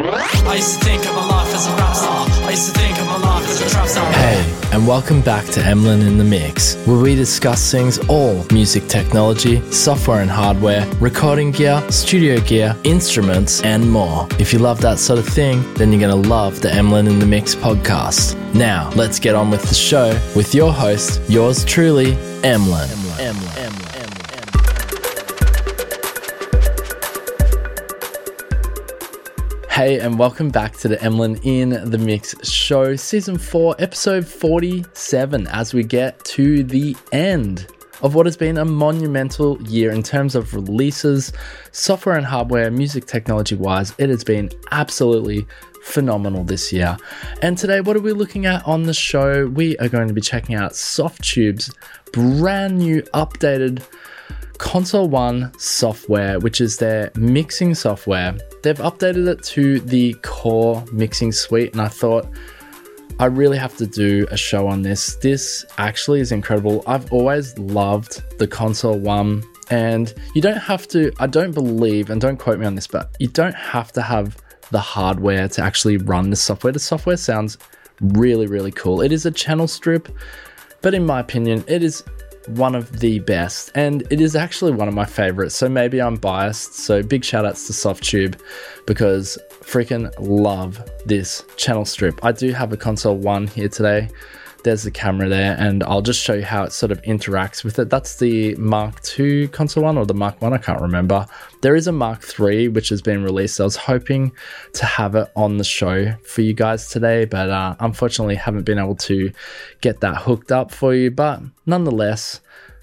I used to think of my life as a rap star. I used to think of my life as a trap star. Hey, and welcome back to Emlyn in the Mix, where we discuss things all music technology, software and hardware, recording gear, studio gear, instruments, and more. If you love that sort of thing, then you're going to love the Emlyn in the Mix podcast. Now, let's get on with the show with your host, yours truly, Emlyn. Emlyn. Emlyn. Hey, and welcome back to the Emlyn in the Mix show, season 4, episode 47, as we get to the end of what has been a monumental year in terms of releases, software and hardware, music technology wise. It has been absolutely phenomenal this year. And today, what are we looking at on the show? We are going to be checking out Softube's brand new updated Console One software, which is their mixing software. They've updated it to the core mixing suite, and I thought I really have to do a show on this. This actually is incredible. I've always loved the Console One, and you don't have to, I don't believe, and don't quote me on this, but you don't have to have the hardware to actually run the software. The software sounds really, really cool. It is a channel strip, but in my opinion, it is one of the best, and it is actually one of my favorites. So maybe I'm biased. So big shout outs to Softube because freaking love this channel strip. I do have a console one here today there's the camera there and I'll just show you how it sort of interacts with it. That's the Mark II console one or the Mark One, I can't remember. There is a Mark III which has been released. I was hoping to have it on the show for you guys today, but uh, unfortunately haven't been able to get that hooked up for you. But nonetheless,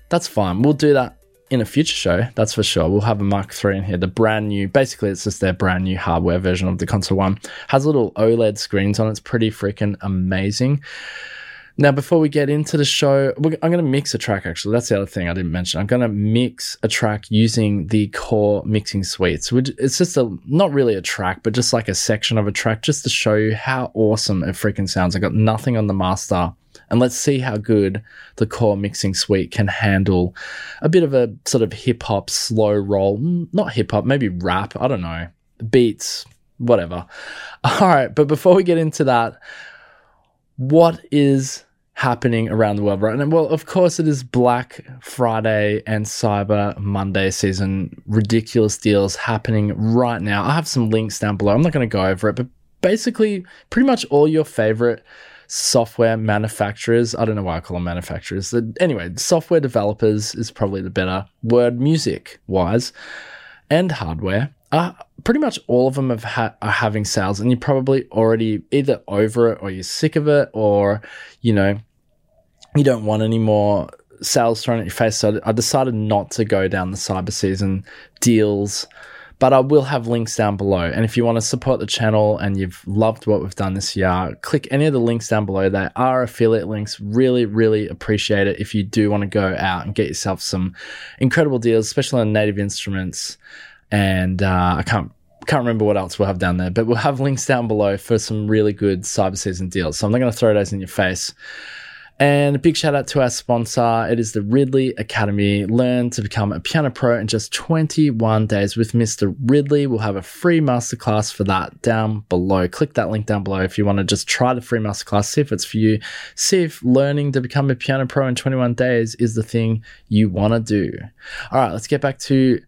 that's fine. We'll do that in a future show, that's for sure. We'll have a Mark III in here, the brand new, basically, it's just their brand new hardware version of the console one. Has little OLED screens on it. It's pretty freaking amazing. Now, before we get into the show, I'm going to mix a track actually. That's the other thing I didn't mention. I'm going to mix a track using the core mixing suites, which it's just a not really a track, but just like a section of a track just to show you how awesome it freaking sounds. I got nothing on the master. And let's see how good the core mixing suite can handle a bit of a sort of hip hop slow roll, not hip hop, maybe rap, I don't know, beats, whatever. All right, but before we get into that, what is happening around the world right now? Well, of course, it is Black Friday and Cyber Monday season. Ridiculous deals happening right now. I have some links down below. I'm not going to go over it, but basically, pretty much all your favorite software manufacturers. I don't know why I call them manufacturers. Anyway, software developers is probably the better word, music wise, and hardware uh, pretty much all of them have ha- are having sales, and you're probably already either over it or you're sick of it, or you know you don't want any more sales thrown at your face. So I decided not to go down the cyber season deals, but I will have links down below. And if you want to support the channel and you've loved what we've done this year, click any of the links down below. They are affiliate links. Really, really appreciate it if you do want to go out and get yourself some incredible deals, especially on native instruments and uh, I can't can't remember what else we'll have down there, but we'll have links down below for some really good cyber season deals. So I'm not going to throw those in your face. And a big shout out to our sponsor. It is the Ridley Academy. Learn to become a piano pro in just 21 days with Mr. Ridley. We'll have a free masterclass for that down below. Click that link down below if you want to just try the free masterclass, see if it's for you. See if learning to become a piano pro in 21 days is the thing you want to do. All right, let's get back to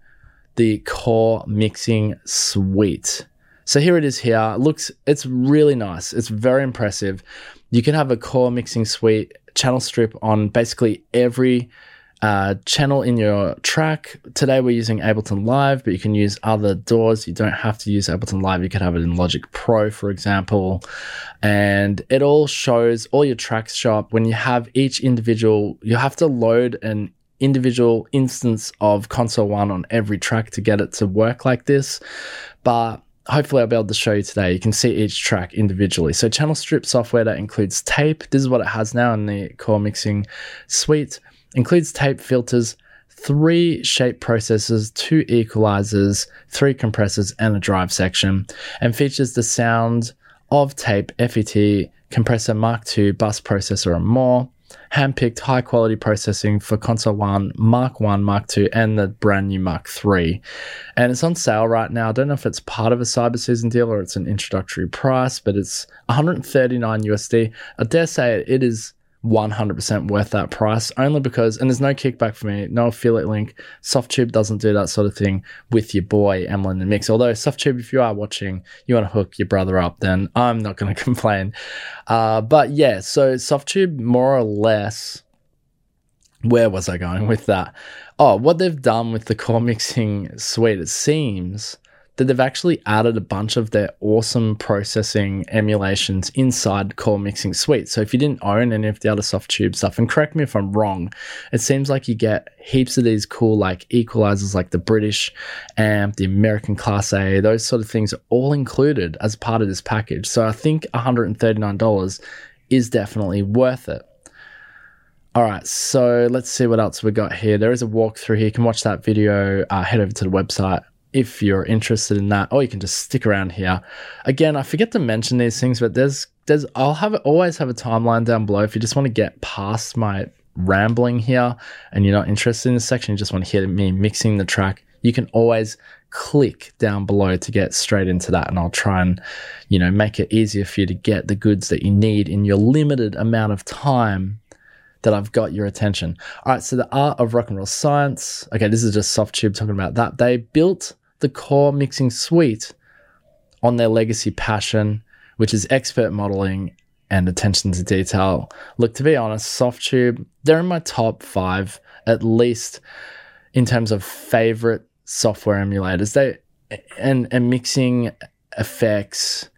the core mixing suite. So here it is here. It looks it's really nice. It's very impressive. You can have a core mixing suite channel strip on basically every uh, channel in your track. Today we're using Ableton Live, but you can use other DAWs. You don't have to use Ableton Live. You could have it in Logic Pro, for example. And it all shows all your tracks show up when you have each individual. You have to load an individual instance of console one on every track to get it to work like this. But hopefully I'll be able to show you today. You can see each track individually. So channel strip software that includes tape. This is what it has now in the core mixing suite. Includes tape filters, three shape processors, two equalizers, three compressors, and a drive section, and features the sound of tape FET compressor Mark II bus processor and more. Handpicked high quality processing for console 1 mark 1 mark 2 and the brand new mark 3 and it's on sale right now. I don't know if it's part of a cyber season deal or it's an introductory price but it's 139 usd i dare say it is 100% worth that price only because and there's no kickback for me no affiliate link. Softube doesn't do that sort of thing with your boy emlyn and mix. Although softube if you are watching you want to hook your brother up then i'm not going to complain. Uh, but yeah so softube more or less where was i going with that? Oh what they've done with the core mixing suite it seems that they've actually added a bunch of their awesome processing emulations inside Core Mixing Suite. So if you didn't own any of the other Softube stuff, and correct me if I'm wrong, it seems like you get heaps of these cool like equalizers like the British amp, the American Class A, those sort of things are all included as part of this package. So I think $139 is definitely worth it. All right, so let's see what else we got here. There is a walkthrough here. You can watch that video. Uh, head over to the website if you're interested in that, or you can just stick around here. Again, I forget to mention these things, but there's there's I'll have always have a timeline down below if you just want to get past my rambling here and you're not interested in this section, you just want to hear me mixing the track. You can always click down below to get straight into that and I'll try and you know make it easier for you to get the goods that you need in your limited amount of time that I've got your attention. All right, so the art of rock and roll science. Okay, this is just Softube talking about that. They built the core mixing suite on their legacy passion, which is expert modeling and attention to detail. Look, to be honest, Softube, they're in my top five, at least in terms of favorite software emulators. They and and mixing effects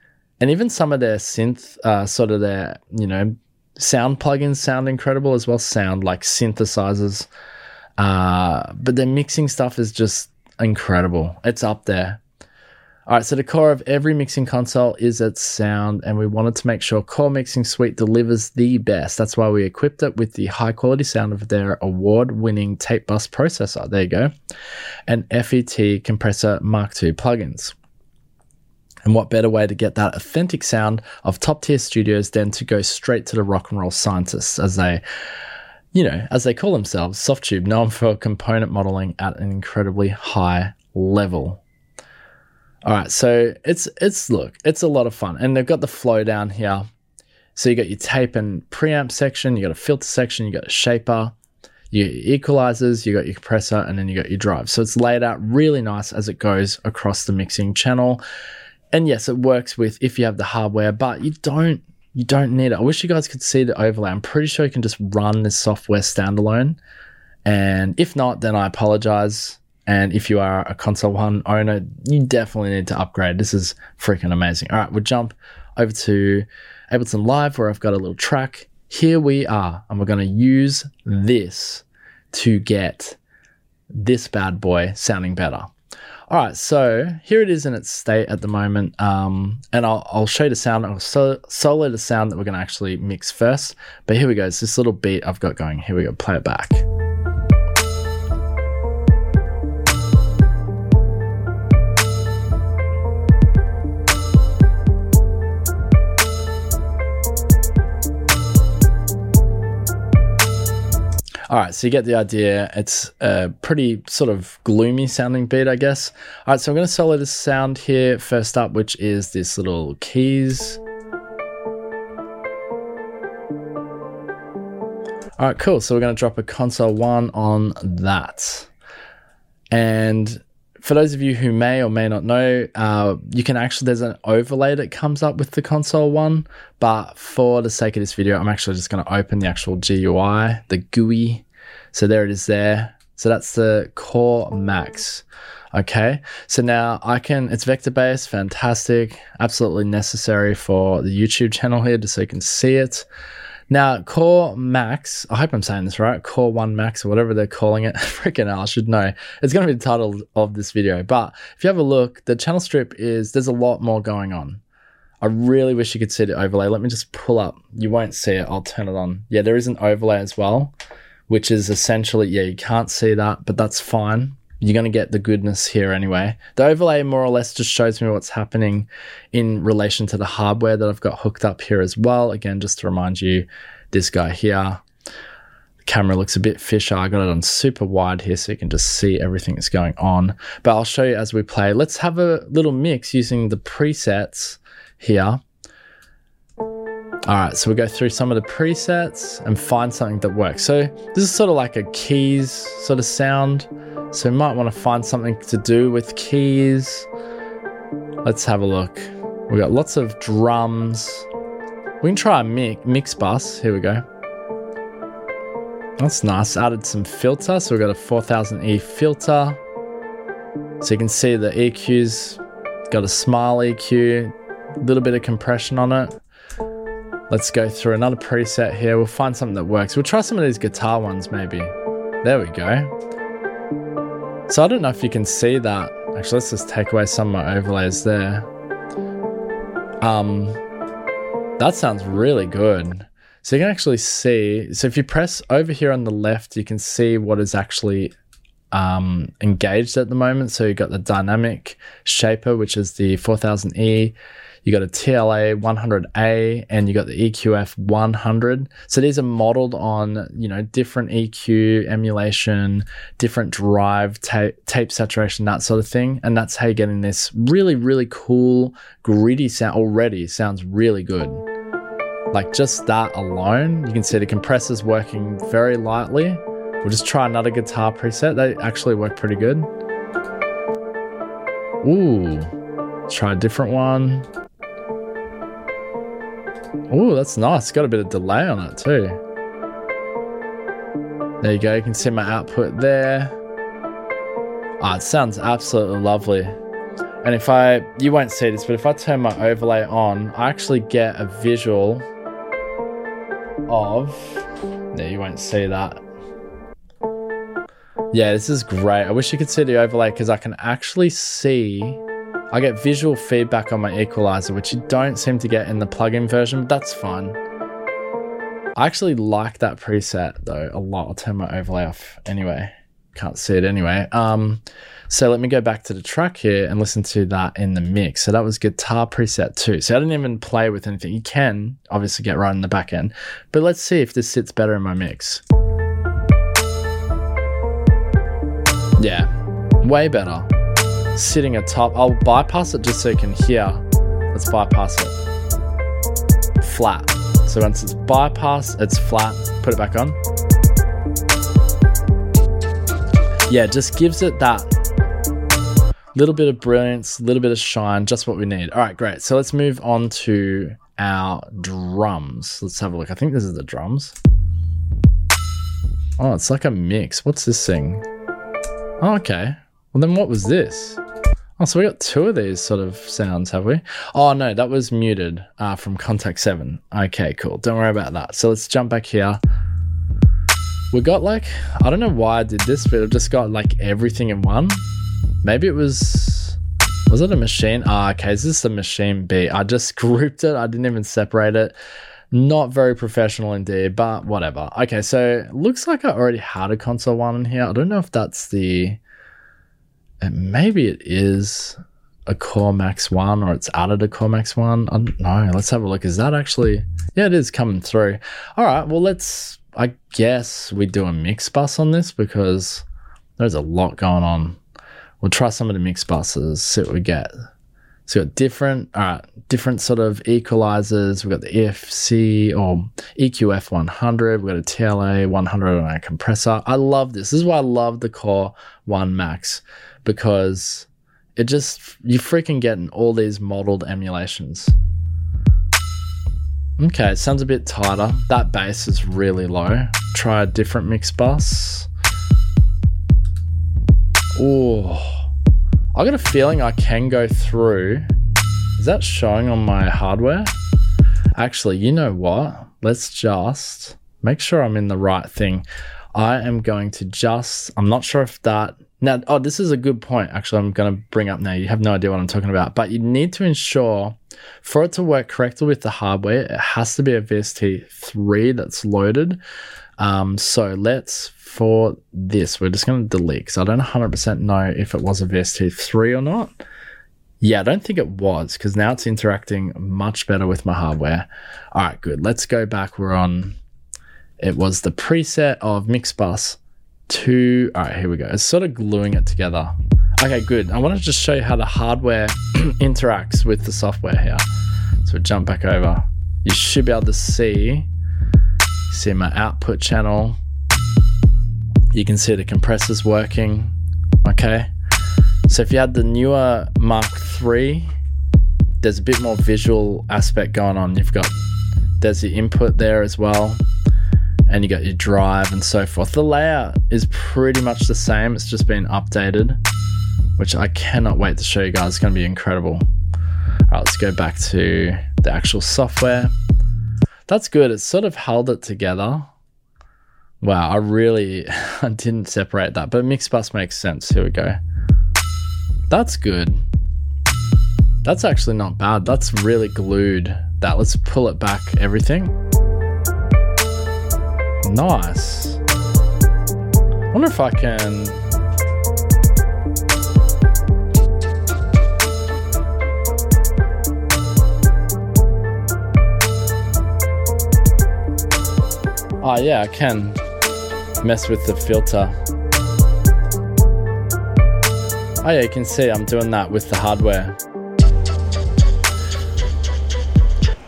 and even some of their synth, uh, sort of their you know sound plugins sound incredible as well. Sound like synthesizers, uh, but their mixing stuff is just incredible. It's up there. All right, so the core of every mixing console is its sound, and we wanted to make sure Core Mixing Suite delivers the best. That's why we equipped it with the high quality sound of their award winning tape bus processor. There you go. And FET Compressor Mark II plugins. And what better way to get that authentic sound of top tier studios than to go straight to the rock and roll scientists as they you know, as they call themselves, Softube, known for component modeling at an incredibly high level. All right, so it's it's look, it's a lot of fun, and they've got the flow down here. So you got your tape and preamp section, you got a filter section, you got a shaper, your equalizers, you got your compressor, and then you got your drive. So it's laid out really nice as it goes across the mixing channel. And yes, it works with if you have the hardware, but you don't you don't need it. I wish you guys could see the overlay. I'm pretty sure you can just run this software standalone. And if not, then I apologize. And if you are a console one owner, you definitely need to upgrade. This is freaking amazing. All right, we'll jump over to Ableton Live where I've got a little track. Here we are, and we're going to use this to get this bad boy sounding better. All right, so here it is in its state at the moment, um, and I'll, I'll show you the sound. I'll so, solo the sound that we're going to actually mix first. But here we go. It's this little beat I've got going. Here we go. Play it back. All right, so you get the idea. It's a pretty sort of gloomy sounding beat, I guess. All right, so I'm going to solo this sound here first up, which is this little keys. All right, cool. So we're going to drop a console one on that. And for those of you who may or may not know, uh, you can actually, there's an overlay that comes up with the console one. But for the sake of this video, I'm actually just going to open the actual GUI, the GUI. So there it is there. So that's the Core Max. Okay, so now I can, it's vector based, fantastic, absolutely necessary for the YouTube channel here just so you can see it. Now, Core Max, I hope I'm saying this right, Core 1 Max or whatever they're calling it. Freaking hell, I should know. It's going to be the title of this video. But if you have a look, the channel strip is, there's a lot more going on. I really wish you could see the overlay. Let me just pull up. You won't see it. I'll turn it on. Yeah, there is an overlay as well, which is essentially, yeah, you can't see that, but that's fine you're going to get the goodness here anyway. The overlay more or less just shows me what's happening in relation to the hardware that I've got hooked up here as well. Again, just to remind you, this guy here. The camera looks a bit fishy. I got it on super wide here so you can just see everything that's going on. But I'll show you as we play. Let's have a little mix using the presets here. All right, so we go through some of the presets and find something that works. So this is sort of like a keys sort of sound. So we might want to find something to do with keys. Let's have a look. We got lots of drums. We can try a mix, mix bus. Here we go. That's nice. Added some filter. So we've got a 4000E filter. So you can see the EQ's got a smile EQ, a little bit of compression on it. Let's go through another preset here. We'll find something that works. We'll try some of these guitar ones maybe. There we go. So I don't know if you can see that. Actually, let's just take away some of my overlays there. Um, that sounds really good. So you can actually see. So if you press over here on the left, you can see what is actually um, engaged at the moment. So you've got the dynamic shaper, which is the 4000E you got a TLA 100A, and you got the EQF 100. So these are modeled on you know different EQ emulation, different drive, tape, saturation, that sort of thing, and that's how you're getting this really really cool gritty sound. Already sounds really good. Like just that alone, you can see the compressors working very lightly. We'll just try another guitar preset. They actually work pretty good. Ooh, try a different one. Oh, that's nice. It's got a bit of delay on it too. There you go. You can see my output there. Ah, oh, it sounds absolutely lovely. And if I, you won't see this, but if I turn my overlay on, I actually get a visual of, no, you won't see that. Yeah, this is great. I wish you could see the overlay because I can actually see I get visual feedback on my equalizer, which you don't seem to get in the plugin version, but that's fine. I actually like that preset though a lot. I'll turn my overlay off anyway. Can't see it anyway. Um, so let me go back to the track here and listen to that in the mix. So that was guitar preset two. So I didn't even play with anything. You can obviously get right in the back end, but let's see if this sits better in my mix. Yeah, way better sitting atop. I'll bypass it just so you can hear. Let's bypass it. Flat. So once it's bypass, it's flat. Put it back on. Yeah, just gives it that little bit of brilliance, little bit of shine, just what we need. All right, great. So let's move on to our drums. Let's have a look. I think this is the drums. Oh, it's like a mix. What's this thing? Oh, okay. Well, then what was this? Oh, so we got two of these sort of sounds, have we? Oh, no, that was muted uh, from Kontakt 7. Okay, cool. Don't worry about that. So let's jump back here. We got like, I don't know why I did this, but it just got like everything in one. Maybe it was, was it a machine? Ah, okay, is this the machine B? I just grouped it. I didn't even separate it. Not very professional indeed, but whatever. Okay, so looks like I already had a console one in here. I don't know if that's the maybe it is a Core Max 1 or it's added a Core Max 1. I don't know. Let's have a look. Is that actually. Yeah, it is coming through. All right. Well, let's. I guess we do a mix bus on this because there's a lot going on. We'll try some of the mix buses, see what we get. So we've got different, right, different sort of equalizers. We've got the EFC or EQF 100. We've got a TLA 100 on our compressor. I love this. This is why I love the Core 1 Max because it just you freaking getting all these modeled emulations. Okay, it sounds a bit tighter. That bass is really low. Try a different mix bus. Oh, I got a feeling I can go through. Is that showing on my hardware? Actually, you know what? Let's just make sure I'm in the right thing. I am going to just, I'm not sure if that now, oh, this is a good point. Actually, I'm going to bring up now. You have no idea what I'm talking about, but you need to ensure for it to work correctly with the hardware, it has to be a VST3 that's loaded. Um, so let's, for this, we're just going to delete because I don't 100% know if it was a VST3 or not. Yeah, I don't think it was because now it's interacting much better with my hardware. All right, good. Let's go back. We're on it was the preset of mix bus to all right here we go it's sort of gluing it together okay good i want to just show you how the hardware interacts with the software here so jump back over you should be able to see see my output channel. You can see the compressors working okay? So if you had the newer mark 3 there's a bit more visual aspect going on. You've got there's the input there as well and you got your drive and so forth. The layout is pretty much the same it's just been updated which i cannot wait to show you guys. It's going to be incredible. All right let's go back to the actual software that's good. It's sort of held it together. Wow i really i didn't separate that but mixed mixbus makes sense. Here we go. That's good. That's actually not bad. That's really glued. That let's pull it back everything. Nice. wonder if I can. Oh, yeah, I can mess with the filter. Oh, yeah, you can see I'm doing that with the hardware.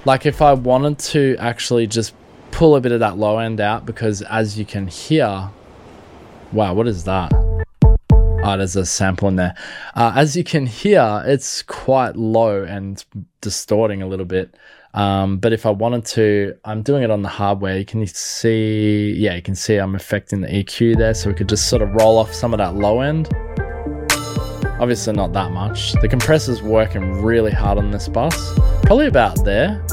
Like, if I wanted to actually just pull a bit of that low end out because as you can hear, wow, what is that? Oh, there's a sample in there. Uh, as you can hear, it's quite low and distorting a little bit. Um, but if I wanted to, I'm doing it on the hardware. You can see, yeah, you can see I'm affecting the EQ there. So we could just sort of roll off some of that low end. Obviously not that much. The compressor's working really hard on this bus. Probably about there.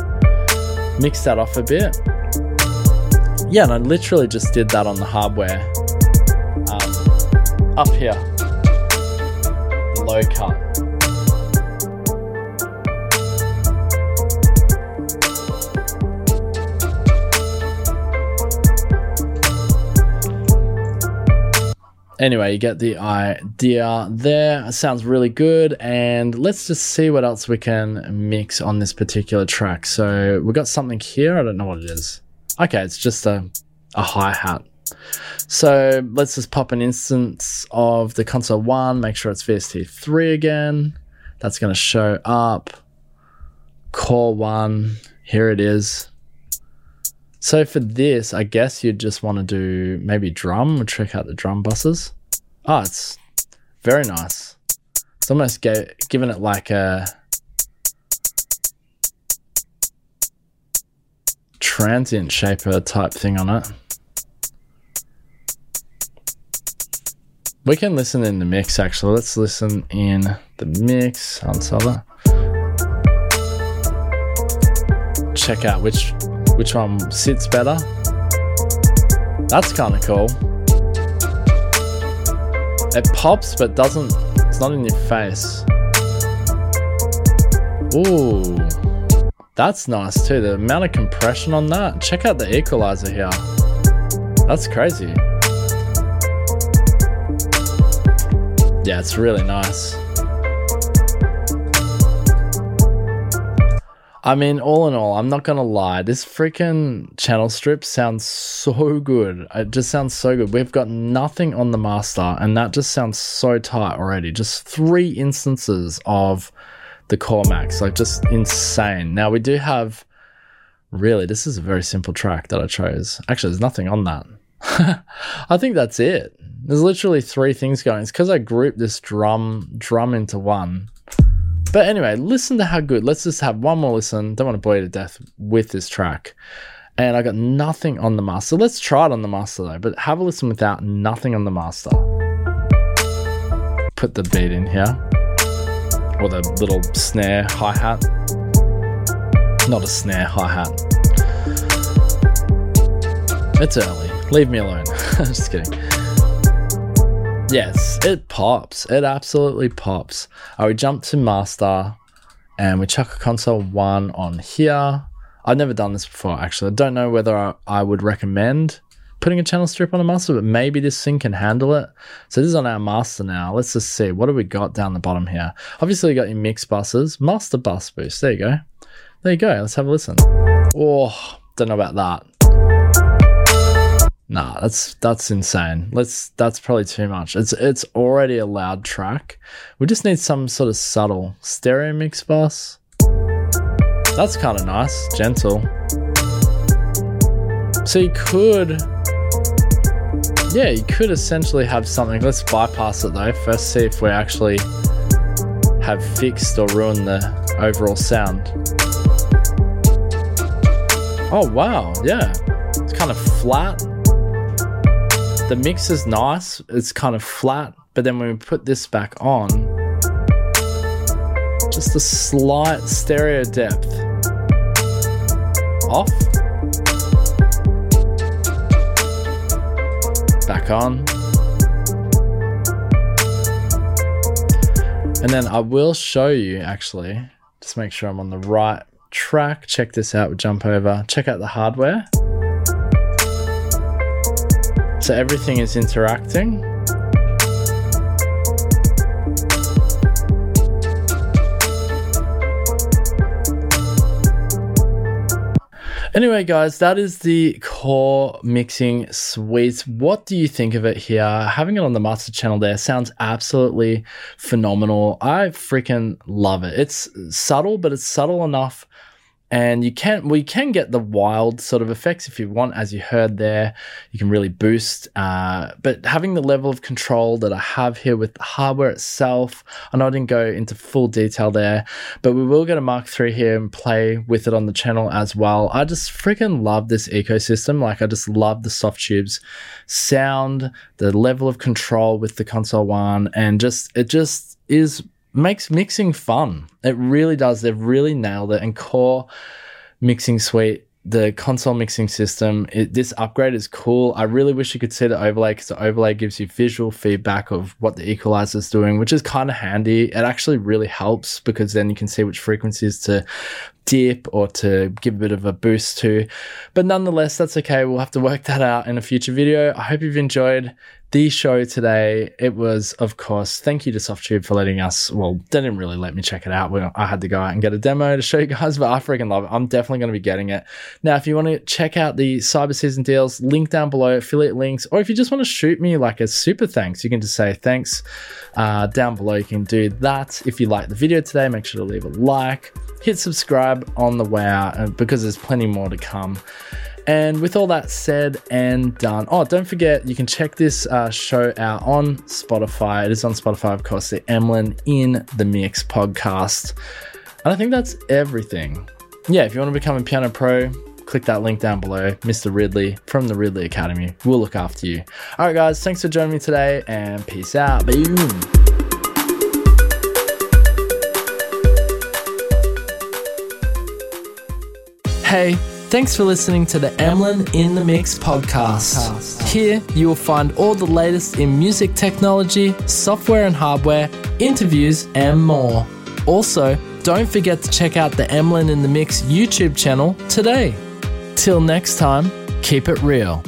Mix that off a bit yeah, and I literally just did that on the hardware. Um, up here, the low cut. Anyway, you get the idea there. It sounds really good. And let's just see what else we can mix on this particular track. So we've got something here. I don't know what it is. Okay, it's just a, a hi-hat. So let's just pop an instance of the console 1, make sure it's VST3 again. That's going to show up. Core 1, here it is. So for this, I guess you'd just want to do maybe drum. We'll check out the drum buses. Oh, it's very nice. It's almost giving it like a transient shaper type thing on it. We can listen in the mix actually. Let's listen in the mix on Sala. Check out which which one sits better. That's kind of cool. It pops but doesn't it's not in your face. Ooh. That's nice too. The amount of compression on that. Check out the equalizer here. That's crazy. Yeah, it's really nice. I mean, all in all, I'm not gonna lie. This freaking channel strip sounds so good. It just sounds so good. We've got nothing on the master, and that just sounds so tight already. Just three instances of the core max like just insane now we do have really this is a very simple track that i chose actually there's nothing on that i think that's it there's literally three things going it's because i grouped this drum drum into one but anyway listen to how good let's just have one more listen don't want to bore you to death with this track and i got nothing on the master let's try it on the master though but have a listen without nothing on the master put the beat in here or the little snare hi hat. Not a snare hi hat. It's early. Leave me alone. Just kidding. Yes, it pops. It absolutely pops. I would jump to master and we chuck a console one on here. I've never done this before actually. I don't know whether I, I would recommend putting a channel strip on a master, but maybe this thing can handle it. So this is on our master now. Let's just see. What do we got down the bottom here? Obviously, you got your mix buses. Master bus boost. There you go. There you go. Let's have a listen. Oh, don't know about that. Nah, that's that's insane. Let's that's probably too much. It's it's already a loud track. We just need some sort of subtle stereo mix bus. That's kind of nice, gentle. So you could Yeah, you could essentially have something. Let's bypass it though. First see if we actually have fixed or ruined the overall sound. Oh wow, yeah. It's kind of flat. The mix is nice, it's kind of flat, but then when we put this back on, just a slight stereo depth. Off. Back on. And then I will show you actually, just make sure I'm on the right track. Check this out, jump over, check out the hardware. So everything is interacting. Anyway, guys, that is the core mixing suite. What do you think of it here? Having it on the master channel there sounds absolutely phenomenal. I freaking love it. It's subtle, but it's subtle enough and you can we can get the wild sort of effects if you want as you heard there. You can really boost uh, but having the level of control that i have here with the hardware itself i know i didn't go into full detail there but we will get a mark iii here and play with it on the channel as well. I just freaking love this ecosystem. Like i just love the Softube's sound the level of control with the console one and just it just is makes mixing fun. It really does. They've really nailed it. And core mixing suite, the console mixing system, it, this upgrade is cool. I really wish you could see the overlay because the overlay gives you visual feedback of what the equalizer is doing, which is kind of handy. It actually really helps because then you can see which frequencies to dip or to give a bit of a boost to. But nonetheless, that's okay. We'll have to work that out in a future video. I hope you've enjoyed the show today. It was, of course, thank you to Softube for letting us. Well, they didn't really let me check it out. I had to go out and get a demo to show you guys, but I freaking love it. I'm definitely going to be getting it. Now, if you want to check out the cyber season deals, link down below, affiliate links, or if you just want to shoot me like a super thanks, you can just say thanks uh, down below. You can do that. If you like the video today, make sure to leave a like, hit subscribe on the way out, uh, because there's plenty more to come. And with all that said and done, oh, don't forget you can check this uh, show out on Spotify. It is on Spotify, of course, the Emlyn in the Mix podcast. And I think that's everything. Yeah, if you want to become a piano pro, click that link down below. Mr. Ridley from the Ridley Academy. We'll look after you. All right, guys, thanks for joining me today and peace out. Boom. Hey, thanks for listening to the Emlyn in the Mix podcast. Here you will find all the latest in music technology, software and hardware, interviews, and more. Also, don't forget to check out the Emlyn in the Mix YouTube channel today. Till next time, keep it real.